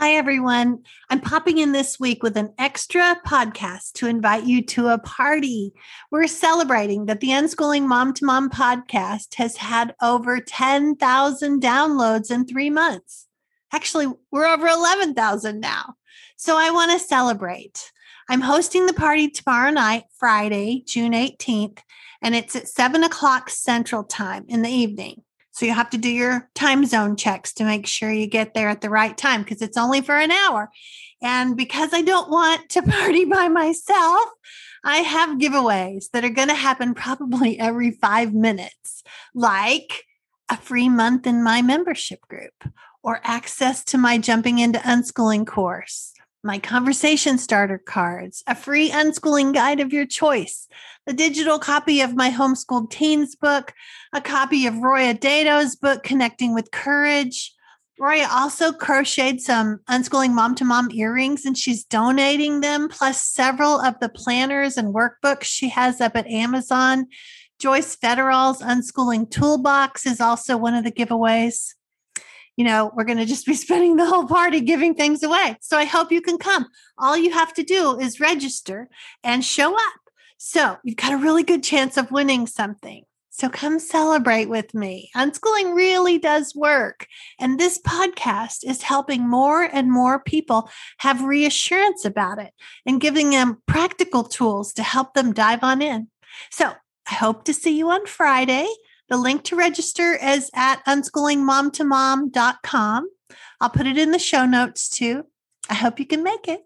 Hi, everyone. I'm popping in this week with an extra podcast to invite you to a party. We're celebrating that the Unschooling Mom to Mom podcast has had over 10,000 downloads in three months. Actually, we're over 11,000 now. So I want to celebrate. I'm hosting the party tomorrow night, Friday, June 18th, and it's at seven o'clock Central Time in the evening. So you have to do your time zone checks to make sure you get there at the right time because it's only for an hour. And because I don't want to party by myself, I have giveaways that are going to happen probably every five minutes, like a free month in my membership group or access to my Jumping into Unschooling course my conversation starter cards, a free unschooling guide of your choice, a digital copy of my homeschooled teens book, a copy of Roya Dedeaux's book, Connecting with Courage. Roya also crocheted some unschooling mom to mom earrings and she's donating them, plus several of the planners and workbooks she has up at Amazon. Joyce Fetteroll's Unschooling Toolbox is also one of the giveaways you know, we're going to just be spending the whole party giving things away. So I hope you can come. All you have to do is register and show up. So you've got a really good chance of winning something. So come celebrate with me. Unschooling really does work. And this podcast is helping more and more people have reassurance about it and giving them practical tools to help them dive on in. So I hope to see you on Friday. The link to register is at unschoolingmomtomom.com. I'll put it in the show notes too. I hope you can make it.